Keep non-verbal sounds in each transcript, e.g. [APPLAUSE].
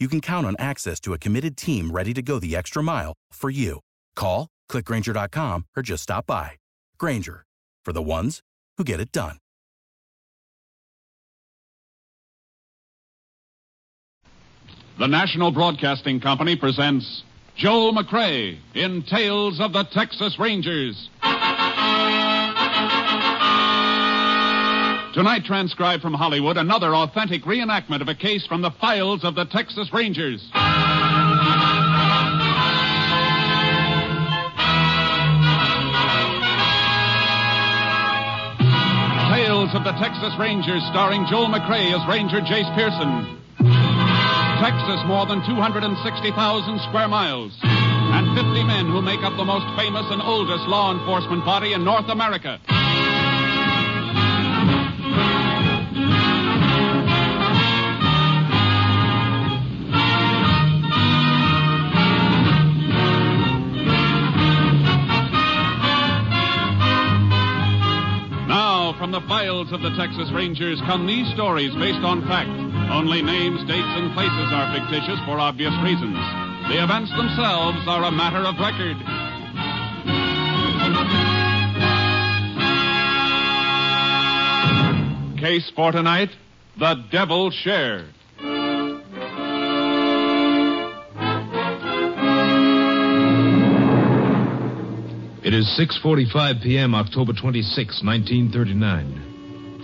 you can count on access to a committed team ready to go the extra mile for you. Call, clickgranger.com, or just stop by. Grainger, for the ones who get it done. The National Broadcasting Company presents Joel McCrea in Tales of the Texas Rangers. Tonight, transcribed from Hollywood, another authentic reenactment of a case from the files of the Texas Rangers. Tales of the Texas Rangers, starring Joel McCrea as Ranger Jace Pearson. Texas, more than 260,000 square miles, and 50 men who make up the most famous and oldest law enforcement body in North America. Files of the Texas Rangers come these stories based on fact. Only names, dates, and places are fictitious for obvious reasons. The events themselves are a matter of record. Case for tonight The Devil's Share. It is 6:45 p.m. October 26, 1939.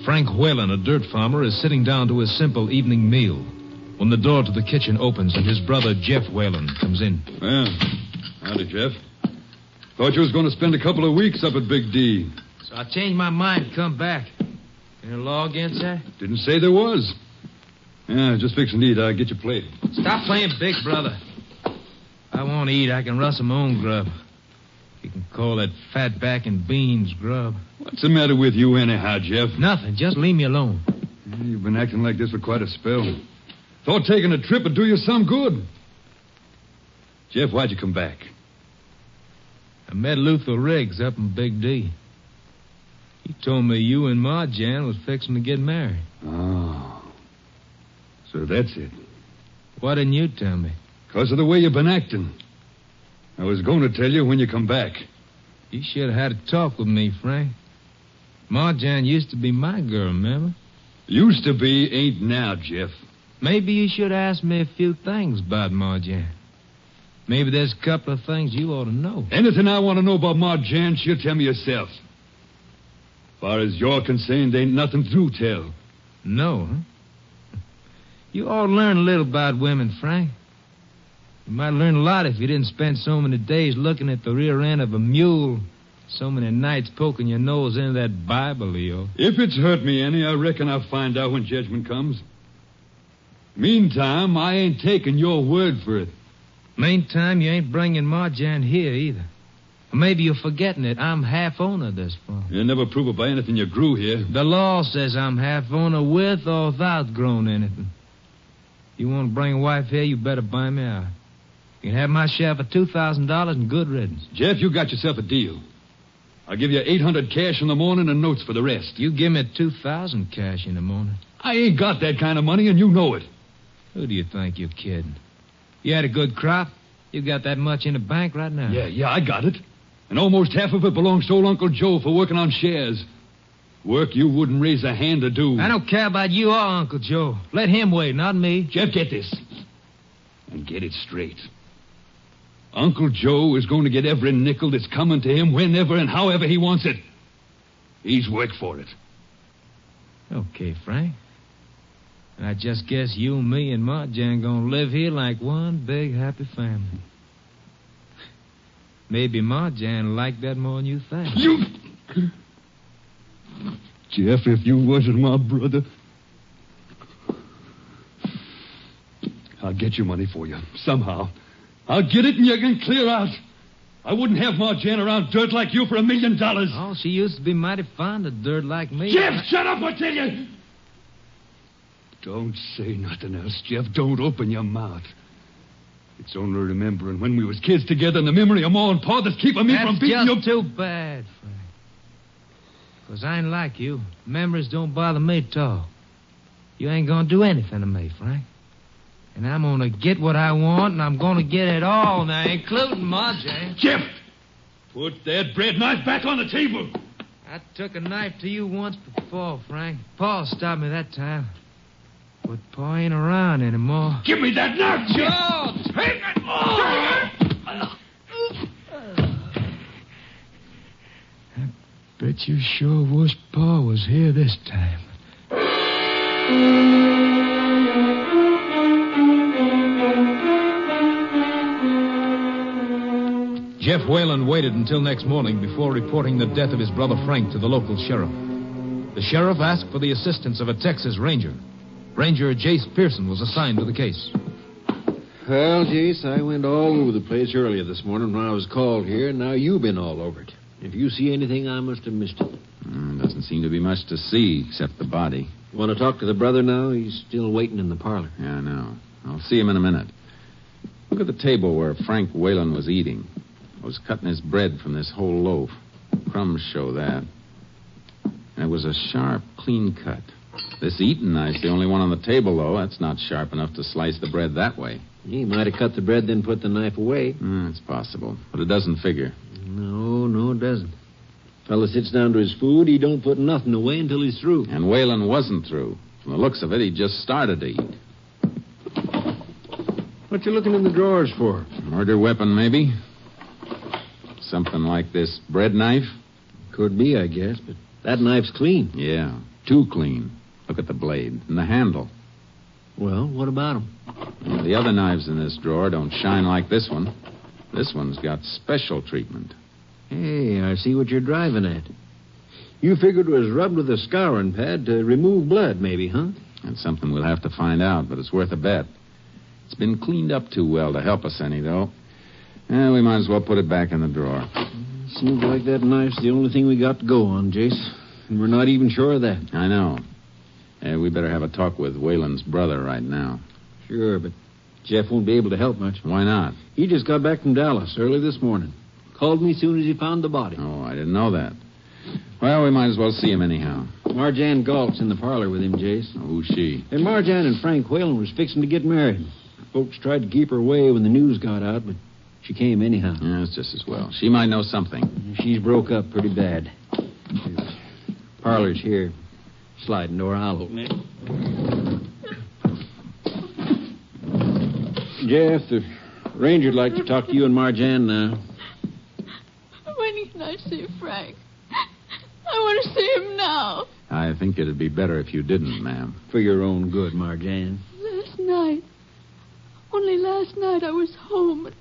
Frank Whalen, a dirt farmer, is sitting down to his simple evening meal when the door to the kitchen opens and his brother Jeff Whalen comes in. Well, howdy, Jeff. Thought you was going to spend a couple of weeks up at Big D. So I changed my mind and come back. Any law against that? Didn't say there was. Yeah, just fixing to eat. I'll get your plate. Stop playing big brother. I won't eat. I can rustle my own grub. You can call that fat back and beans grub. What's the matter with you anyhow, Jeff? Nothing. Just leave me alone. You've been acting like this for quite a spell. Thought taking a trip would do you some good. Jeff, why'd you come back? I met Luther Riggs up in Big D. He told me you and Marjan was fixing to get married. Oh. So that's it. Why didn't you tell me? Because of the way you've been acting. I was going to tell you when you come back. You should have had a talk with me, Frank. Marjan used to be my girl, remember? Used to be, ain't now, Jeff. Maybe you should ask me a few things about Marjan. Maybe there's a couple of things you ought to know. Anything I want to know about Marjan, she'll tell me herself. Far as you're concerned, ain't nothing to tell. No, huh? You ought to learn a little about women, Frank. You might learn a lot if you didn't spend so many days looking at the rear end of a mule, so many nights poking your nose into that Bible, Leo. If it's hurt me any, I reckon I'll find out when judgment comes. Meantime, I ain't taking your word for it. Meantime, you ain't bringing Marjan here either. Maybe you're forgetting it. I'm half owner of this farm. You never prove it by anything you grew here. The law says I'm half owner with or without growing anything. You want to bring a wife here, you better buy me out. You can have my share for $2,000 and good riddance. Jeff, you got yourself a deal. I'll give you 800 cash in the morning and notes for the rest. You give me 2000 cash in the morning. I ain't got that kind of money, and you know it. Who do you think you're kidding? You had a good crop? You got that much in the bank right now? Yeah, yeah, I got it. And almost half of it belongs to old Uncle Joe for working on shares. Work you wouldn't raise a hand to do. I don't care about you or Uncle Joe. Let him wait, not me. Jeff, get this. And get it straight. Uncle Joe is going to get every nickel that's coming to him whenever and however he wants it. He's worked for it. Okay, Frank. I just guess you, me, and Marjan gonna live here like one big happy family. Maybe Marjan like that more than you think. You. Jeff, if you wasn't my brother. I'll get your money for you, somehow. I'll get it and you can clear out. I wouldn't have Marjan around dirt like you for a million dollars. Oh, she used to be mighty fond of dirt like me. Jeff, shut up, I tell you! Don't say nothing else, Jeff. Don't open your mouth. It's only remembering when we was kids together and the memory of Ma and Pa that's keeping me That's from beating just you. too bad, Frank. Because I ain't like you. Memories don't bother me at all. You ain't gonna do anything to me, Frank. And I'm gonna get what I want, and I'm gonna get it all now, including Marjan. Jeff! Put that bread knife back on the table. I took a knife to you once before, Frank. Paul stopped me that time. But Paul ain't around anymore. Give me that knife, Jeff! Oh, Take it! Oh! I bet you sure wish Pa was here this time. Jeff Whalen waited until next morning before reporting the death of his brother Frank to the local sheriff. The sheriff asked for the assistance of a Texas Ranger. Ranger Jace Pearson was assigned to the case. Well, Jace, I went all over the place earlier this morning when I was called here, and now you've been all over it. If you see anything, I must have missed it. Mm, doesn't seem to be much to see except the body. You want to talk to the brother now? He's still waiting in the parlor. Yeah, I know. I'll see him in a minute. Look at the table where Frank Whalen was eating. Was cutting his bread from this whole loaf. Crumbs show that. And it was a sharp, clean cut. This eating knife's the only one on the table, though. That's not sharp enough to slice the bread that way. He might have cut the bread, then put the knife away. Mm, it's possible, but it doesn't figure. No, no, it doesn't. Fella sits down to his food, he don't put nothing away until he's through. And Whalen wasn't through. From the looks of it, he just started to eat. What you looking in the drawers for? Murder weapon, maybe? Something like this bread knife? Could be, I guess, but that knife's clean. Yeah, too clean. Look at the blade and the handle. Well, what about him? The other knives in this drawer don't shine like this one. This one's got special treatment. Hey, I see what you're driving at. You figured it was rubbed with a scouring pad to remove blood, maybe, huh? That's something we'll have to find out, but it's worth a bet. It's been cleaned up too well to help us any, though. Eh, we might as well put it back in the drawer. Seems like that knife's the only thing we got to go on, Jace. And we're not even sure of that. I know. Eh, we better have a talk with Whalen's brother right now. Sure, but Jeff won't be able to help much. Why not? He just got back from Dallas early this morning. Called me as soon as he found the body. Oh, I didn't know that. Well, we might as well see him anyhow. Marjan Galt's in the parlor with him, Jace. Oh, who's she? And Marjan and Frank Whalen was fixing to get married. Folks tried to keep her away when the news got out, but she came anyhow. Yeah, it's just as well. She might know something. She's broke up pretty bad. Parlor's here. Sliding door, I'll open it. Jeff, the ranger'd like to talk to you and Marjan now. When can I see Frank? I want to see him now. I think it'd be better if you didn't, ma'am. For your own good, Marjan. Last night. Only last night I was home. and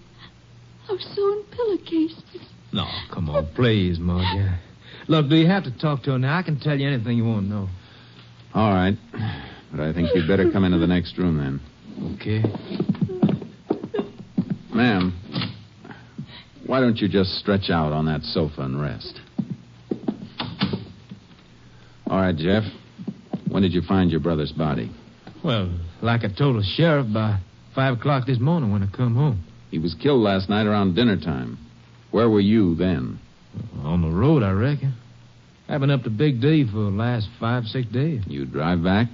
I was sewing pillowcases. No, come on, please, Marjan. Look, do you have to talk to her now? I can tell you anything you want to know. All right. But I think you'd better come into the next room then. Okay. Ma'am, why don't you just stretch out on that sofa and rest? All right, Jeff. When did you find your brother's body? Well, like I told the sheriff, by five o'clock this morning when I come home. He was killed last night around dinner time. Where were you then? On the road, I reckon. I've been up to Big D for the last five, six days. You drive back?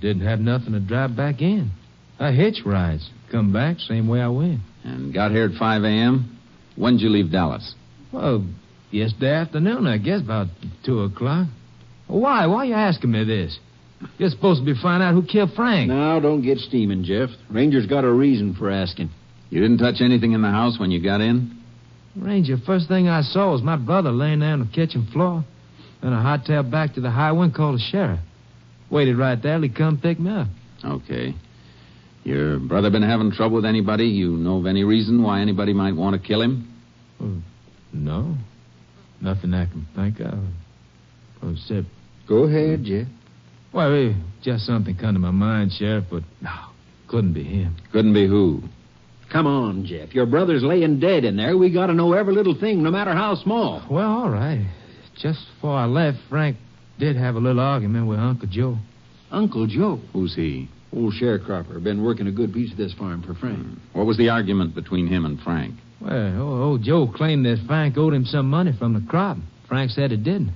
Didn't have nothing to drive back in. I hitch rides. Come back, same way I went. And got here at 5 a.m.? When'd you leave Dallas? Well, yesterday afternoon, I guess, about 2 o'clock. Why? Why are you asking me this? You're supposed to be finding out who killed Frank. Now, don't get steaming, Jeff. Ranger's got a reason for asking. You didn't touch anything in the house when you got in? Ranger, first thing I saw was my brother laying there on the kitchen floor. Then I hightailed back to the highway and called the sheriff. Waited right there till he come pick me up. Okay. Your brother been having trouble with anybody? You know of any reason why anybody might want to kill him? Well, no. Nothing I can think of. Oh, well, Except, Go ahead, Jeff. well, just something come to my mind, Sheriff, but no, couldn't be him. Couldn't be who. Come on, Jeff. Your brother's laying dead in there. We got to know every little thing, no matter how small. Well, all right. Just before I left, Frank did have a little argument with Uncle Joe. Uncle Joe. Who's he? Old sharecropper. Been working a good piece of this farm for Frank. Hmm. What was the argument between him and Frank? Well, old, old Joe claimed that Frank owed him some money from the crop. Frank said it didn't.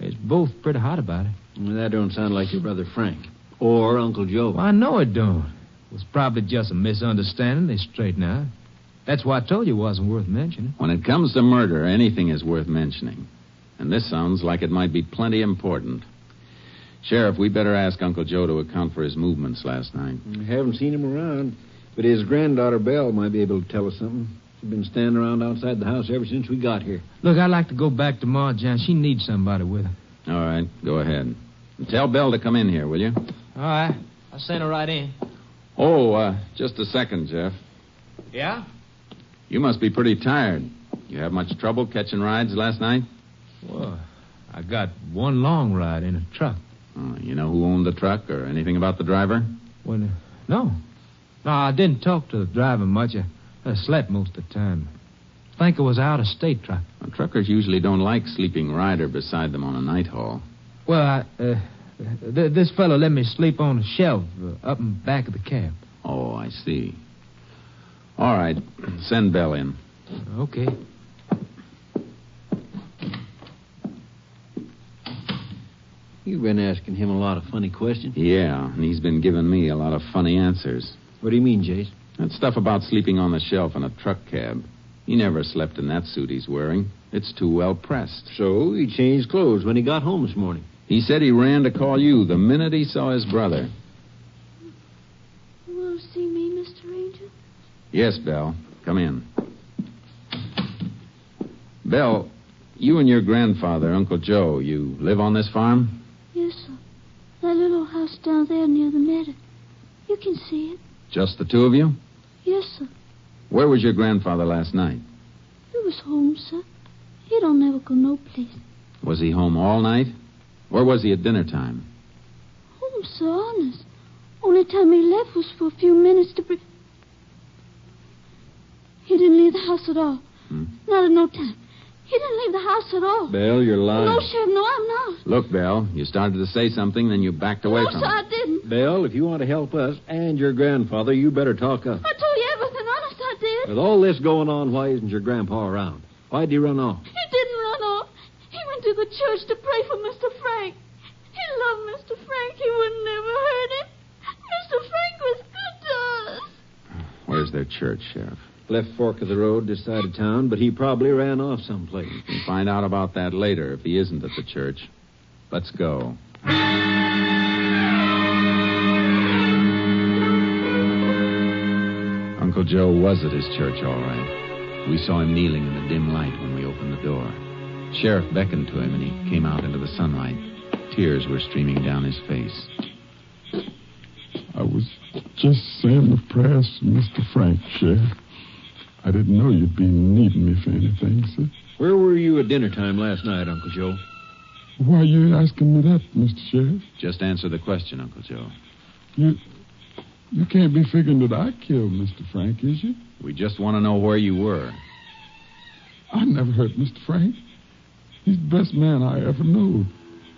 They's both pretty hot about it. Well, that don't sound like your brother Frank. Or Uncle Joe. Well, I know it don't. It was probably just a misunderstanding. They straighten out. That's why I told you it wasn't worth mentioning. When it comes to murder, anything is worth mentioning. And this sounds like it might be plenty important. Sheriff, we better ask Uncle Joe to account for his movements last night. I haven't seen him around, but his granddaughter Belle might be able to tell us something. She's been standing around outside the house ever since we got here. Look, I'd like to go back to Ma, John. She needs somebody with her. All right, go ahead. And tell Belle to come in here, will you? All right. I'll send her right in. Oh, uh, just a second, Jeff. Yeah? You must be pretty tired. You have much trouble catching rides last night? Well, I got one long ride in a truck. Oh, you know who owned the truck or anything about the driver? Uh, no. No, I didn't talk to the driver much. I, I slept most of the time. I think it was out of state truck. Well, truckers usually don't like sleeping rider beside them on a night haul. Well, I, uh, th- this fellow let me sleep on a shelf uh, up in back of the cab. Oh, I see. All right, send Belle in. Okay. You've been asking him a lot of funny questions. Yeah, and he's been giving me a lot of funny answers. What do you mean, Jace? That stuff about sleeping on the shelf in a truck cab. He never slept in that suit he's wearing. It's too well pressed. So he changed clothes when he got home this morning. He said he ran to call you the minute he saw his brother. You want to see me, Mr. Ranger? Yes, Belle. Come in. Belle, you and your grandfather, Uncle Joe, you live on this farm? Yes, sir. That little house down there near the meadow. You can see it. Just the two of you? Yes, sir. Where was your grandfather last night? He was home, sir. He don't never go no place. Was he home all night? Where was he at dinner time? Home, sir, honest. Only time he left was for a few minutes to bring... He didn't leave the house at all. Hmm? Not at no time. He didn't leave the house at all. Belle, you're lying. No, Sheriff, no, I'm not. Look, Belle, you started to say something, then you backed away no, from sir, it. I didn't. Belle, if you want to help us and your grandfather, you better talk up. I told you everything. Honest, I did. With all this going on, why isn't your grandpa around? Why'd he run off? He didn't run off. He went to the church to pray for Mr. Frank. He loved Mr. Frank. He would never hurt him. Mr. Frank was good to us. Where's their church, Sheriff? Left fork of the road this side of town, but he probably ran off someplace. We'll find out about that later if he isn't at the church. Let's go. Uncle Joe was at his church, all right. We saw him kneeling in the dim light when we opened the door. Sheriff beckoned to him, and he came out into the sunlight. Tears were streaming down his face. I was just saying the prayers for Mr. Frank, Sheriff. I didn't know you'd be needing me for anything, sir. Where were you at dinner time last night, Uncle Joe? Why are you asking me that, Mr. Sheriff? Just answer the question, Uncle Joe. You you can't be figuring that I killed Mr. Frank, is you? We just want to know where you were. I never hurt Mr. Frank. He's the best man I ever knew.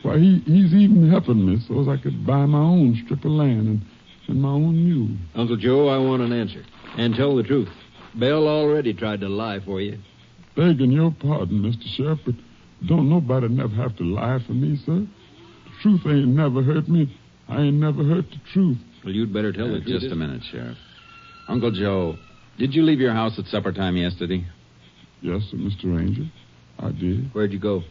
Why, he, he's even helping me so as I could buy my own strip of land and, and my own mule. Uncle Joe, I want an answer. And tell the truth. Belle already tried to lie for you. Begging your pardon, Mr. Sheriff, but don't nobody never have to lie for me, sir. The truth ain't never hurt me. I ain't never hurt the truth. Well, you'd better tell Uh, the truth. just a minute, Sheriff. Uncle Joe, did you leave your house at supper time yesterday? Yes, sir, Mr. Ranger. I did. Where'd you go?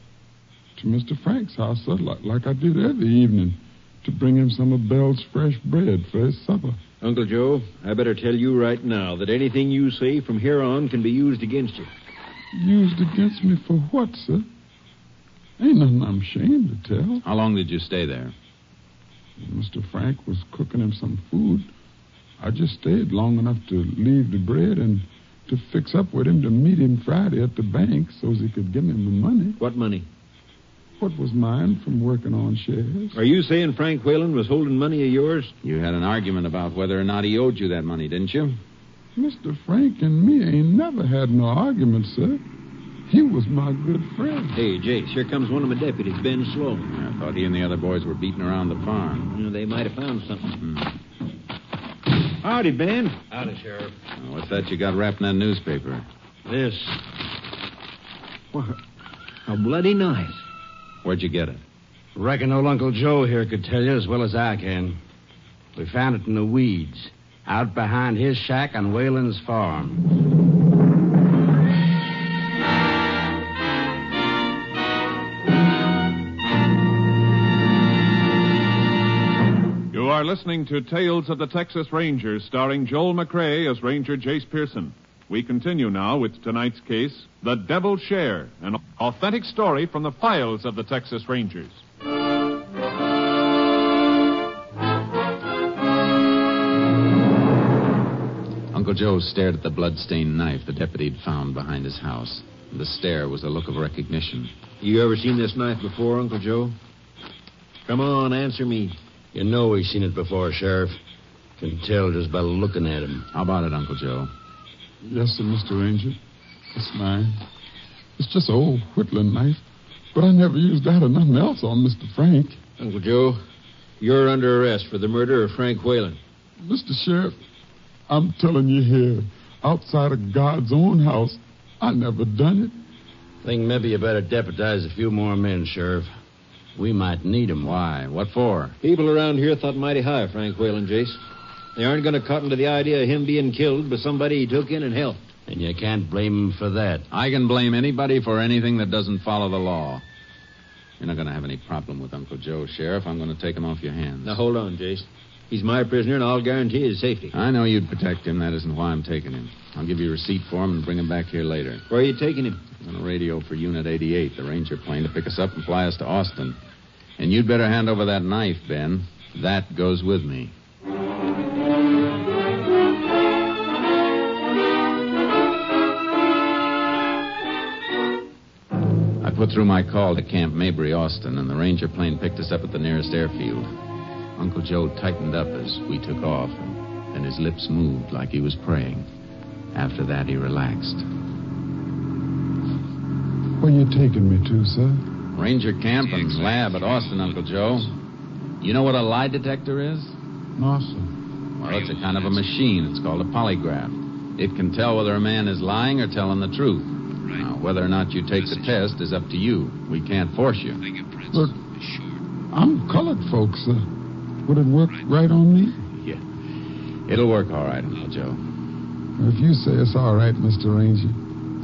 To Mr. Frank's house, sir, like, like I did every evening, to bring him some of Belle's fresh bread for his supper. Uncle Joe, I better tell you right now that anything you say from here on can be used against you. Used against me for what, sir? Ain't nothing I'm ashamed to tell. How long did you stay there? Mr. Frank was cooking him some food. I just stayed long enough to leave the bread and to fix up with him to meet him Friday at the bank so as he could give me the money. What money? What was mine from working on shares? Are you saying Frank Whalen was holding money of yours? You had an argument about whether or not he owed you that money, didn't you? Mr. Frank and me ain't never had no argument, sir. He was my good friend. Hey, Jace, here comes one of my deputies, Ben Sloan. I thought he and the other boys were beating around the farm. You know, they might have found something. Mm-hmm. Howdy, Ben. Howdy, Sheriff. Oh, What's that you got wrapped in that newspaper? This. What? A bloody knife. Where'd you get it? Reckon old Uncle Joe here could tell you as well as I can. We found it in the weeds, out behind his shack on Whalen's farm. Listening to Tales of the Texas Rangers, starring Joel McCrea as Ranger Jace Pearson. We continue now with tonight's case, The Devil's Share, an authentic story from the files of the Texas Rangers. Uncle Joe stared at the blood-stained knife the deputy had found behind his house. The stare was a look of recognition. You ever seen this knife before, Uncle Joe? Come on, answer me. You know we've seen it before, Sheriff. Can tell just by looking at him. How about it, Uncle Joe? Yes, sir, Mr. Ranger. It's mine. It's just an old whittling knife, but I never used that or nothing else on Mr. Frank. Uncle Joe, you're under arrest for the murder of Frank Whalen. Mr. Sheriff, I'm telling you here, outside of God's own house, I never done it. Think maybe you better deputize a few more men, Sheriff. We might need need 'em. Why? What for? People around here thought mighty high of Frank Whalen, Jace. They aren't going to cotton to the idea of him being killed by somebody he took in and helped. And you can't blame 'em for that. I can blame anybody for anything that doesn't follow the law. You're not going to have any problem with Uncle Joe, Sheriff. I'm going to take him off your hands. Now, hold on, Jace. He's my prisoner, and I'll guarantee his safety. I know you'd protect him. That isn't why I'm taking him. I'll give you a receipt for him and bring him back here later. Where are you taking him? On a radio for Unit 88, the Ranger plane, to pick us up and fly us to Austin. And you'd better hand over that knife, Ben. That goes with me. I put through my call to Camp Mabry, Austin, and the Ranger plane picked us up at the nearest airfield. Uncle Joe tightened up as we took off, and, and his lips moved like he was praying. After that, he relaxed. Where you taking me to, sir? Ranger camp and lab at Austin, Uncle Joe. You know what a lie detector is? No, sir. Well, it's a kind of a machine. It's called a polygraph. It can tell whether a man is lying or telling the truth. Now, whether or not you take the test is up to you. We can't force you. Look, I'm colored folks, sir. Would it work right on me? Yeah. It'll work all right, Uncle Joe. If you say it's all right, Mr. Ranger,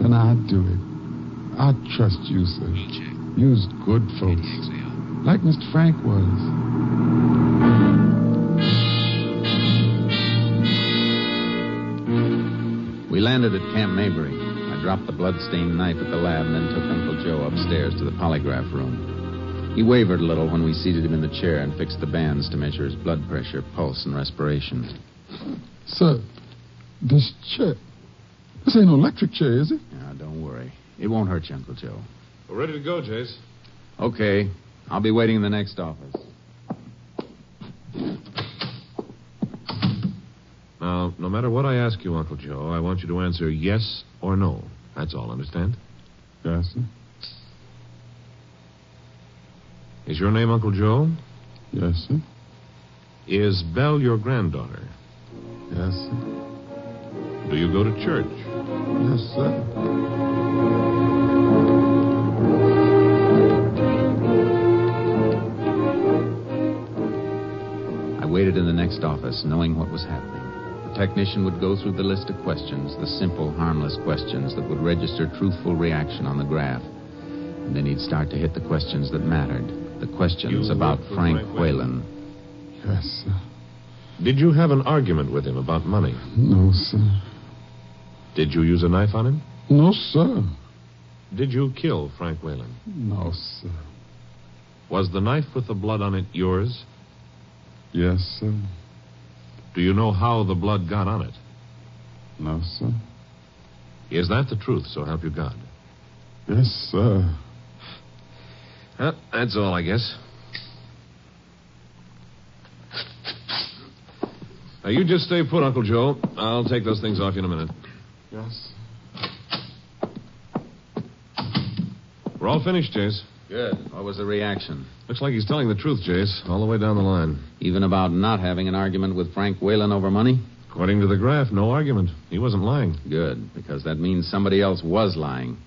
then I'll do it. I trust you, sir. You's good folks. Like Mr. Frank was. We landed at Camp Mabry. I dropped the blood-stained knife at the lab and then took Uncle Joe upstairs to the polygraph room. He wavered a little when we seated him in the chair and fixed the bands to measure his blood pressure, pulse, and respiration. Sir, this chair. This ain't no electric chair, is it? Now, don't worry. It won't hurt you, Uncle Joe. We're ready to go, Jace. Okay. I'll be waiting in the next office. Now, no matter what I ask you, Uncle Joe, I want you to answer yes or no. That's all, understand? Yes, sir. Is your name Uncle Joe? Yes, sir. Is Belle your granddaughter? Yes, sir. Do you go to church? Yes, sir. I waited in the next office. office, knowing what was happening. The technician would go through the list of questions, the simple, harmless questions that would register truthful reaction on the graph. And then he'd start to hit the questions that mattered. The questions You about work for Frank Frank Whalen. Yes, sir. Did you have an argument with him about money? No, sir. Did you use a knife on him? No, sir. Did you kill Frank Whalen? No, sir. Was the knife with the blood on it yours? Yes, sir. Do you know how the blood got on it? No, sir. Is that the truth, so help you God? Yes, sir. Well, that's all, I guess. Now, you just stay put, Uncle Joe. I'll take those things off you in a minute. Yes. We're all finished, Jace. Good. What was the reaction? Looks like he's telling the truth, Jace, all the way down the line. Even about not having an argument with Frank Whalen over money? According to the graph, no argument. He wasn't lying. Good, because that means somebody else was lying.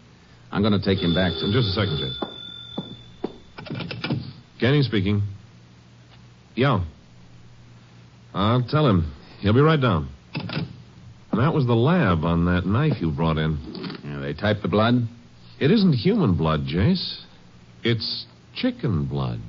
I'm going to take him back to. Just a second, Jace. Canning speaking. Yeah. I'll tell him. He'll be right down. And that was the lab on that knife you brought in. Yeah, they typed the blood? It isn't human blood, Jace. It's chicken blood.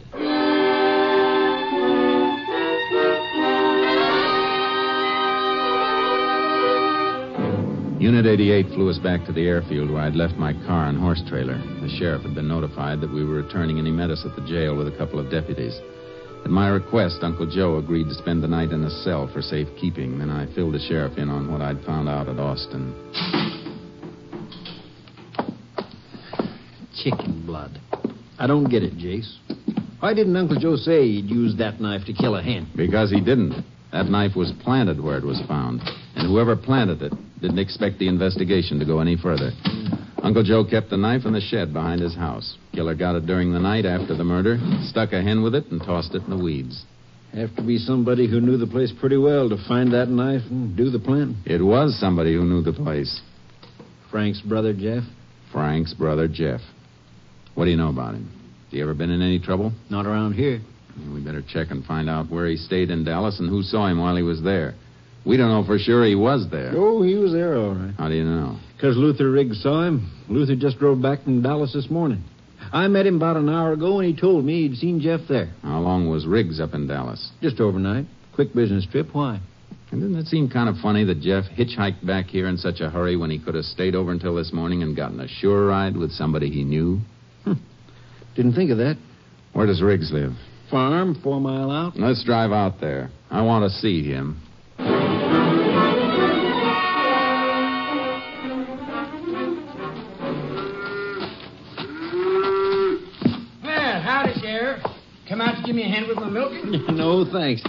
Unit 88 flew us back to the airfield where I'd left my car and horse trailer. The sheriff had been notified that we were returning and he met us at the jail with a couple of deputies. At my request, Uncle Joe agreed to spend the night in a cell for safekeeping. Then I filled the sheriff in on what I'd found out at Austin. Chicken blood. I don't get it, Jace. Why didn't Uncle Joe say he'd use that knife to kill a hen? Because he didn't. That knife was planted where it was found. And whoever planted it didn't expect the investigation to go any further. Uncle Joe kept the knife in the shed behind his house. Killer got it during the night after the murder, stuck a hen with it, and tossed it in the weeds. Have to be somebody who knew the place pretty well to find that knife and do the planting. It was somebody who knew the place. Frank's brother, Jeff? Frank's brother, Jeff. What do you know about him? Has he ever been in any trouble? Not around here. We better check and find out where he stayed in Dallas and who saw him while he was there. We don't know for sure he was there. Oh, he was there, all right. How do you know? Because Luther Riggs saw him. Luther just drove back from Dallas this morning. I met him about an hour ago, and he told me he'd seen Jeff there. How long was Riggs up in Dallas? Just overnight. Quick business trip. Why? And didn't it seem kind of funny that Jeff hitchhiked back here in such a hurry when he could have stayed over until this morning and gotten a sure ride with somebody he knew? Hmm. Didn't think of that. Where does Riggs live? Farm, four mile out. Let's drive out there. I want to see him. Give me a hand with my milking? [LAUGHS] no, thanks.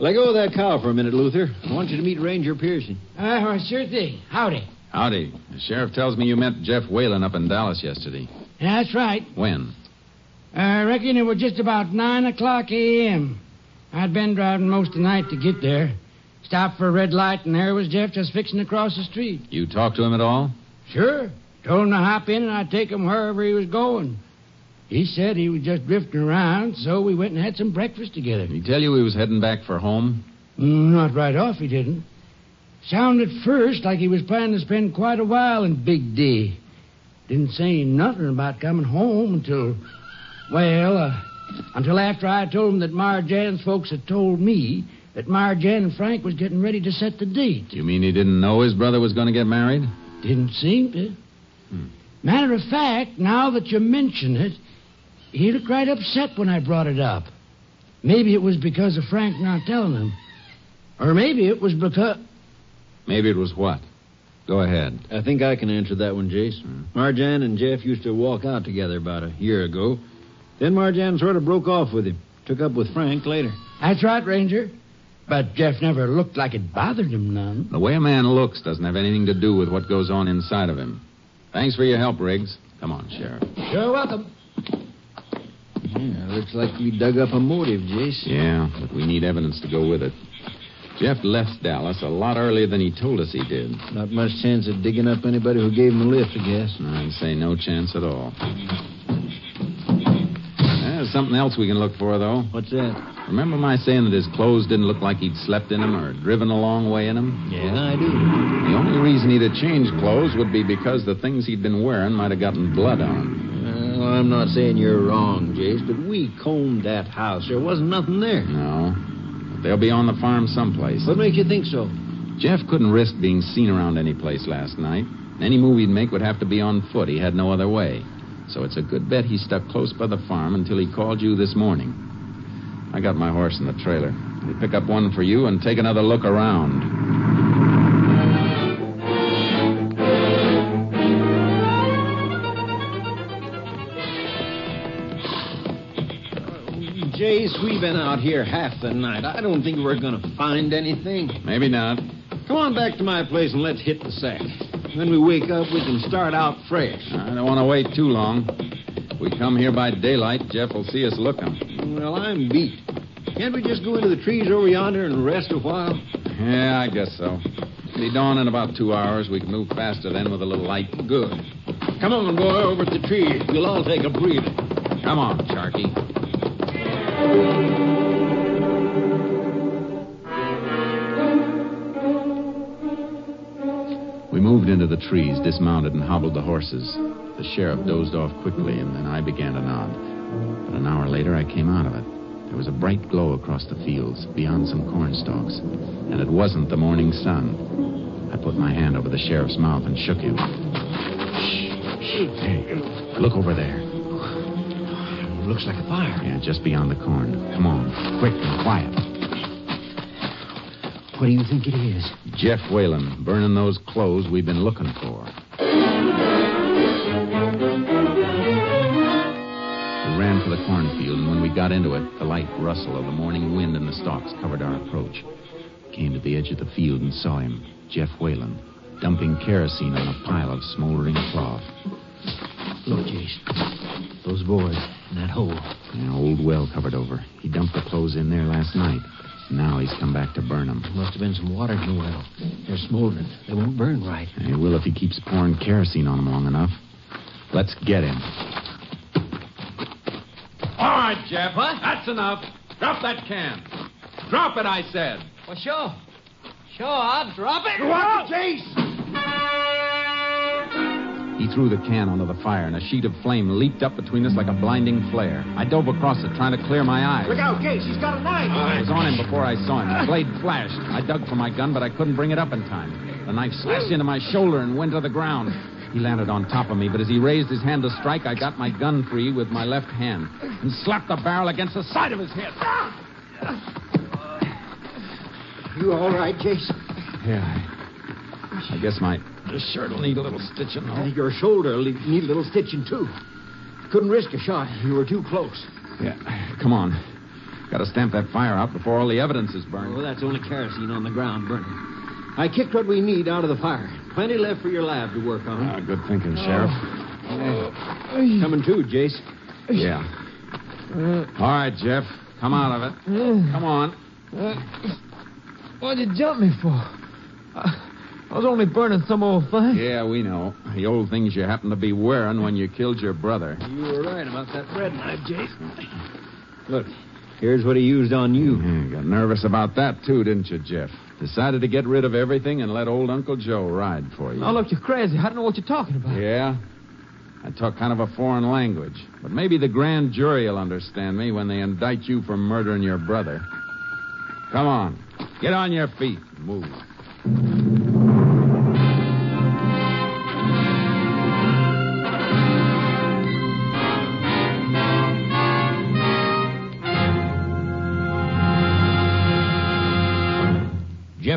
Let go of that cow for a minute, Luther. I want you to meet Ranger Pearson. Uh, well, sure thing. Howdy. Howdy. The sheriff tells me you met Jeff Whalen up in Dallas yesterday. Yeah, that's right. When? I reckon it was just about 9 o'clock a.m. I'd been driving most of the night to get there. Stopped for a red light, and there was Jeff just fixing to cross the street. You talked to him at all? Sure. Told him to hop in, and I'd take him wherever he was going. He said he was just drifting around, so we went and had some breakfast together. Did he tell you he was heading back for home? Mm, Not right off, he didn't. Sounded first like he was planning to spend quite a while in Big D. Didn't say nothing about coming home until, well, uh, until after I told him that Marjan's folks had told me that Marjan and Frank was getting ready to set the date. You mean he didn't know his brother was going to get married? Didn't seem to. Matter of fact, now that you mention it, he looked right upset when I brought it up. Maybe it was because of Frank not telling him. Or maybe it was because. Maybe it was what? Go ahead. I think I can answer that one, Jace. Hmm. Marjan and Jeff used to walk out together about a year ago. Then Marjan sort of broke off with him. Took up with Frank later. That's right, Ranger. But Jeff never looked like it bothered him none. The way a man looks doesn't have anything to do with what goes on inside of him. Thanks for your help, Riggs. Come on, Sheriff. You're welcome. Yeah, looks like we dug up a motive, Jace. Yeah, but we need evidence to go with it. Jeff left Dallas a lot earlier than he told us he did. Not much chance of digging up anybody who gave him a lift, I guess. I'd say no chance at all. There's something else we can look for, though. What's that? Remember my saying that his clothes didn't look like he'd slept in them or driven a long way in them? Yeah, I do. The only reason he'd have changed clothes would be because the things he'd been wearing might have gotten blood on. Well, I'm not saying you're wrong, Jace, but we combed that house. There wasn't nothing there. No. But they'll be on the farm someplace. What makes you think so? Jeff couldn't risk being seen around any place last night. Any move he'd make would have to be on foot. He had no other way. So it's a good bet he stuck close by the farm until he called you this morning. I got my horse in the trailer. We'll pick up one for you and take another look around. We've been out here half the night. I don't think we're going to find anything. Maybe not. Come on back to my place and let's hit the sack. When we wake up, we can start out fresh. I don't want to wait too long. If we come here by daylight, Jeff will see us looking. Well, I'm beat. Can't we just go into the trees over yonder and rest a while? Yeah, I guess so. It'll be dawn in about two hours. We can move faster then with a little light. Good. Come on, boy, over to the tree. We'll all take a breather. Come on, Sharky. We moved into the trees, dismounted, and hobbled the horses. The sheriff dozed off quickly, and then I began to nod. But an hour later, I came out of it. There was a bright glow across the fields, beyond some corn stalks, and it wasn't the morning sun. I put my hand over the sheriff's mouth and shook him. Shh. shh. Hey, look over there. Looks like a fire. Yeah, just beyond the corn. Come on, quick and quiet. What do you think it is? Jeff Whalen, burning those clothes we've been looking for. We ran for the cornfield, and when we got into it, the light rustle of the morning wind in the stalks covered our approach. Came to the edge of the field and saw him, Jeff Whalen, dumping kerosene on a pile of smoldering cloth. Look, Jace. Those boards in that hole. An old well covered over. He dumped the clothes in there last night. Now he's come back to burn them. Must have been some water in the well. They're smoldering. They won't burn right. He will if he keeps pouring kerosene on them long enough. Let's get him. All right, Jeff. What? That's enough. Drop that can. Drop it, I said. Well, sure. Sure, I'll drop it. What, Jace? He threw the can onto the fire, and a sheet of flame leaped up between us like a blinding flare. I dove across it, trying to clear my eyes. Look out, Case. He's got a knife. I was on him before I saw him. The blade flashed. I dug for my gun, but I couldn't bring it up in time. The knife slashed into my shoulder and went to the ground. He landed on top of me, but as he raised his hand to strike, I got my gun free with my left hand and slapped the barrel against the side of his head. You all right, Jace? Yeah. I guess my shirt will need a little stitching, though. Your shoulder will need a little stitching, too. Couldn't risk a shot. You were too close. Yeah. Come on. Got to stamp that fire out before all the evidence is burned. Well, that's only kerosene on the ground burning. I kicked what we need out of the fire. Plenty left for your lab to work on. Ah, good thinking, Sheriff. Coming too, Jace. Yeah. Uh. All right, Jeff. Come out of it. Uh. Come on. Uh. What'd you jump me for? I, I was only burning some old thing. Yeah, we know. The old things you happened to be wearing when you killed your brother. You were right about that bread knife, Jace. Look, here's what he used on you. Hmm, yeah, got nervous about that, too, didn't you, Jeff? Decided to get rid of everything and let old Uncle Joe ride for you. Oh, look, you're crazy. I don't know what you're talking about. Yeah? I talk kind of a foreign language. But maybe the grand jury will understand me when they indict you for murdering your brother. Come on. Get on your feet. Move.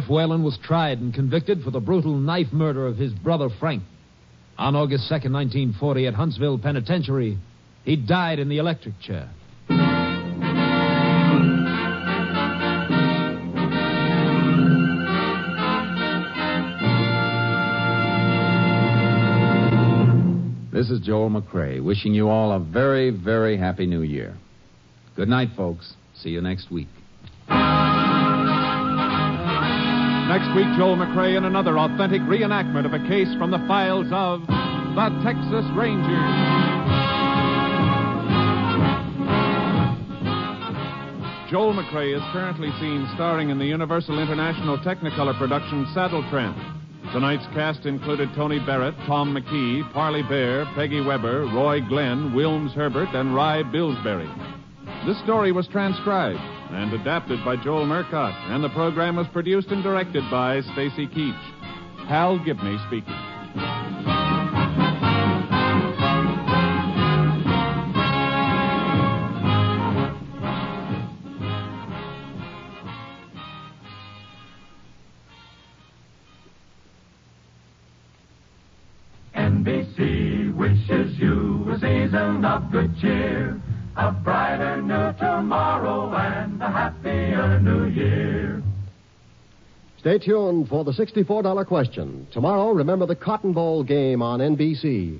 Jeff Whalen was tried and convicted for the brutal knife murder of his brother Frank. On August 2nd, 1940, at Huntsville Penitentiary, he died in the electric chair. This is Joel McCrea, wishing you all a very, very happy new year. Good night, folks. See you next week. Next week, Joel McCrea in another authentic reenactment of a case from the files of the Texas Rangers. Joel McCrea is currently seen starring in the Universal International Technicolor production Saddle Tramp. Tonight's cast included Tony Barrett, Tom McKee, Parley Baer, Peggy Webber, Roy Glenn, Wilms Herbert, and Rye Billsbury. This story was transcribed and adapted by Joel Murcott, and the program was produced and directed by Stacy Keach. Hal Gibney speaking. NBC wishes you a season of good cheer, a brighter a new year. Stay tuned for the $64 question. Tomorrow, remember the Cotton Bowl game on NBC.